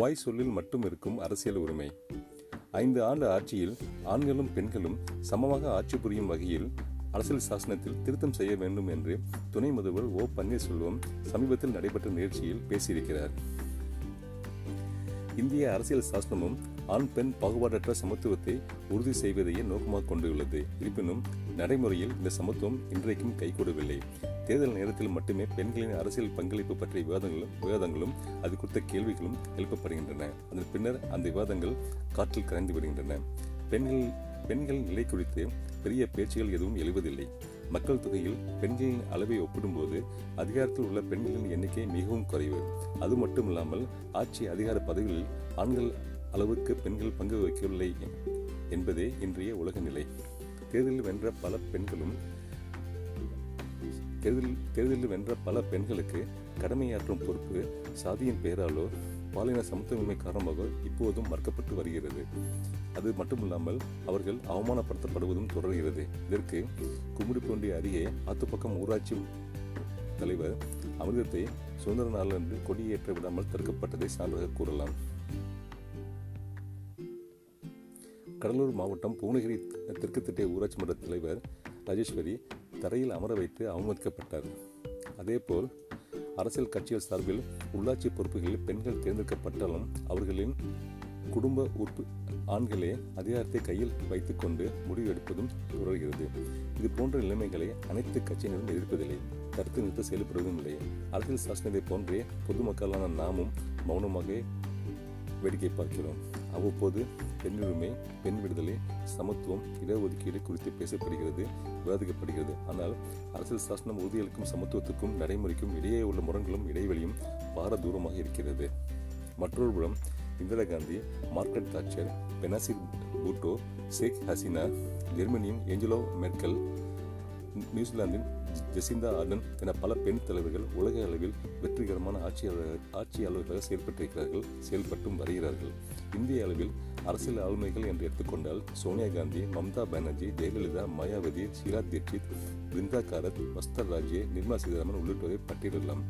வாய் சொல்லில் மட்டும் இருக்கும் அரசியல் உரிமை. ஐந்து ஆண்டு ஆட்சியில் ஆண்களும் பெண்களும் சமமாக ஆட்சி புரியும் வகையில் அரசியல் சாசனத்தில் திருத்தம் செய்ய வேண்டும் என்று துணை முதல்வர் ஓ பன்னீர்செல்வம் சமீபத்தில் நடைபெற்ற நிகழ்ச்சியில் பேசியிருக்கிறார். இந்திய அரசியல் சாசனமும் ஆண் பெண் பாகுபாடற்ற சமத்துவத்தை உறுதி செய்வதையே நோக்கமாக கொண்டுள்ளது. இருப்பினும் நடைமுறையில் இந்த சமத்துவம் இன்றைக்கும் கைகூடவில்லை. தேர்தல் நேரத்தில் மட்டுமே பெண்களின் அரசியல் பங்களிப்பு பற்றிய விவாதங்களும் விவாதங்களும் அது குறித்த கேள்விகளும் எழுப்பப்படுகின்றன. அதன் பின்னர் அந்த விவாதங்கள் காற்றில் கரைந்து விடுகின்றன. பெண்கள் பெண்களின் நிலை குறித்து பெரிய பேச்சுகள் எதுவும் எழுவதில்லை. மக்கள் தொகையில் பெண்களின் அளவை ஒப்பிடும்போது அதிகாரத்தில் உள்ள பெண்களின் எண்ணிக்கை மிகவும் குறைவு. அது மட்டுமில்லாமல் ஆட்சி அதிகார பதவிகளில் ஆண்கள் அளவுக்கு பெண்கள் பங்கு வகிக்கவில்லை என்பதே இன்றைய உலக நிலை தேர்தலில் வென்ற பல பெண்களும் தேர்தலில் தேர்தலில் வென்ற பல பெண்களுக்கு கடமையாற்றும் பொறுப்பு சாதியின் பெயராலோ பாலின சமத்துவமின்மை காரணமாக இப்போதும் மறுக்கப்பட்டு வருகிறது. அது மட்டுமில்லாமல் அவர்கள் அவமானப்படுத்தப்படுவதும் தொடர்கிறது. இதற்கு கும்மிடிப்பூண்டி அருகே ஆத்துப்பக்கம் ஊராட்சி தலைவர் அமிர்தத்தை சுதந்திர நாளன்று கொடியேற்ற விடாமல் தடுக்கப்பட்டதை சான்றாக கூறலாம். கடலூர் மாவட்டம் பூனகிரி தெற்கு திட்டை ஊராட்சி மன்ற தலைவர் ராஜேஸ்வரி தரையில் அமர வைத்து அவமதிக்கப்பட்டார். அதேபோல் அரசியல் கட்சிகள் சார்பில் உள்ளாட்சி பொறுப்புகளில் பெண்கள் தேர்ந்தெடுக்கப்பட்டாலும் அவர்களின் குடும்ப உறுப்பு ஆண்களே அதிகாரத்தை கையில் வைத்துக்கொண்டு முடிவு எடுப்பதும் தொடர்கிறது இது போன்ற நிலைமைகளை அனைத்து கட்சியினரும் எதிர்ப்பதில்லை. தடுத்து நிறுத்த செயல்படுவதும் இல்லை. அரசியல் சாசனத்தை போன்றே பொதுமக்களான நாமும் மௌனமாக வேடிக்கை பார்க்கிறோம். அவ்வப்போது பெண்ணுரிமை பெண் விடுதலை சமத்துவம் இடஒதுக்கீடு குறித்து பேசப்படுகிறது விவாதிக்கப்படுகிறது. ஆனால் அரசியல் சாசனம் உறுதியளிக்கும் சமத்துவத்துக்கும் நடைமுறைக்கும் இடையே உள்ள முரண்களும் இடைவெளியும் பார தூரமாக இருக்கிறது. மற்றொரு புறம் இந்திரா காந்தி மார்க்கெட் தாட்சர் பெனாசிர் பூட்டோ ஷேக் ஹசீனா ஜெர்மனியின் ஏஞ்சலோ மெர்க்கல் நியூசிலாந்தின் ஜெசிந்தா ஆர்டன் என பல பெண் தலைவர்கள் உலக அளவில் வெற்றிகரமான ஆட்சியாளர்கள் ஆட்சியாளர்களாக செயல்பட்டிருக்கிறார்கள் செயல்பட்டும் வருகிறார்கள். இந்திய அளவில் அரசியல் ஆளுமைகள் என்று எடுத்துக்கொண்டால் சோனியா காந்தி மம்தா பானர்ஜி ஜெயலலிதா மாயாவதி ஷீலா தீட்சித் பிருந்தா காரத் வஸ்தர் ராஜே நிர்மலா சீதாராமன் உள்ளிட்டோரை பட்டியலிடலாம்.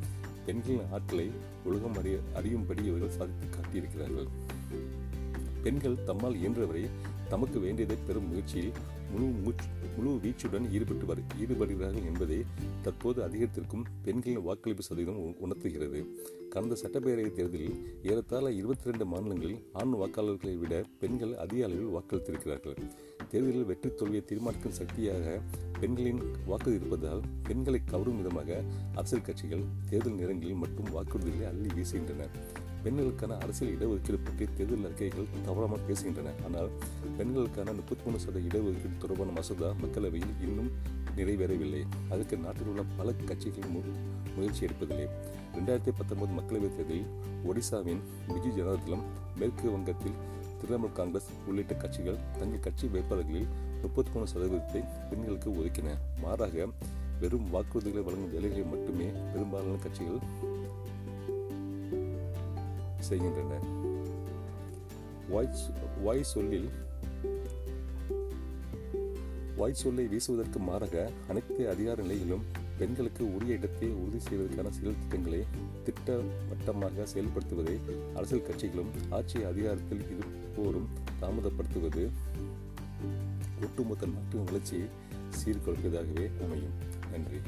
பெண்களின் ஆற்றலை உலகம் அறிய அறியும்படி இவர்கள் சாதித்து காட்டியிருக்கிறார்கள். பெண்கள் தம்மால் இயன்றவரை தமக்கு வேண்டியதை பெறும் முயற்சியில் முழு மூச்சு முழு வீச்சுடன் ஈடுபட்டு வரு ஈடுபடுகிறார்கள் என்பதை தற்போது அதிகரித்திருக்கும் பெண்களின் வாக்களிப்பு சதவீதம் உணர்த்துகிறது. கடந்த சட்டப்பேரவைத் தேர்தலில் ஏறத்தாழ இருபத்தி ரெண்டு மாநிலங்களில் ஆண் வாக்காளர்களை விட பெண்கள் அதிக அளவில் வாக்களித்திருக்கிறார்கள். தேர்தலில் வெற்றி தோல்வியை தீர்மானிக்கும் சக்தியாக பெண்களின் வாக்கு இருப்பதால் பெண்களை கவரும் விதமாக அரசியல் கட்சிகள் தேர்தல் நேரங்களில் மட்டும் வாக்குறுதிகளை அள்ளி வீசுகின்றன. பெண்களுக்கான அரசியல் இடஒதுக்கீடு பற்றி தேர்தல் அறிக்கைகள் தவறாமல் பேசுகின்றன. ஆனால் பெண்களுக்கான முப்பத்தி மூணு சதவீத இடஒதுக்கீடு தொடர்பான மசோதா மக்களவையில் இன்னும் நிறைவேறவில்லை. அதற்கு நாட்டில் உள்ள பல கட்சிகள் முயற்சி எடுப்பதில்லை. ரெண்டாயிரத்தி பத்தொன்பது மக்களவைத் தேர்தலில் ஒடிசாவின் பிஜு ஜனதாதளம் மேற்கு வங்கத்தில் திரிணாமுல் காங்கிரஸ் உள்ளிட்ட கட்சிகள் தங்கள் கட்சி வேட்பாளர்களில் முப்பத்தி மூணு சதவீதத்தை பெண்களுக்கு ஒதுக்கின. மாறாக வெறும் வாக்குறுதிகளை வழங்கும் வேலைகளை மட்டுமே பெரும்பாலான கட்சிகள் செய்கின்றன. வாய் சொல்லில் வாய் சொல்லை வீசுவதற்கு மாறாக அனைத்து அதிகார நிலையிலும் பெண்களுக்கு உரிய இடத்தை உறுதி செய்வதற்கான செயல் திட்டங்களை திட்டவட்டமாக செயல்படுத்துவதை அரசியல் கட்சிகளும் ஆட்சி அதிகாரத்தில் இருப்போரும் தாமதப்படுத்துவது ஒட்டுமொத்த நாட்டின் வளர்ச்சியை சீர்குலைப்பதாகவே அமையும். நன்றி.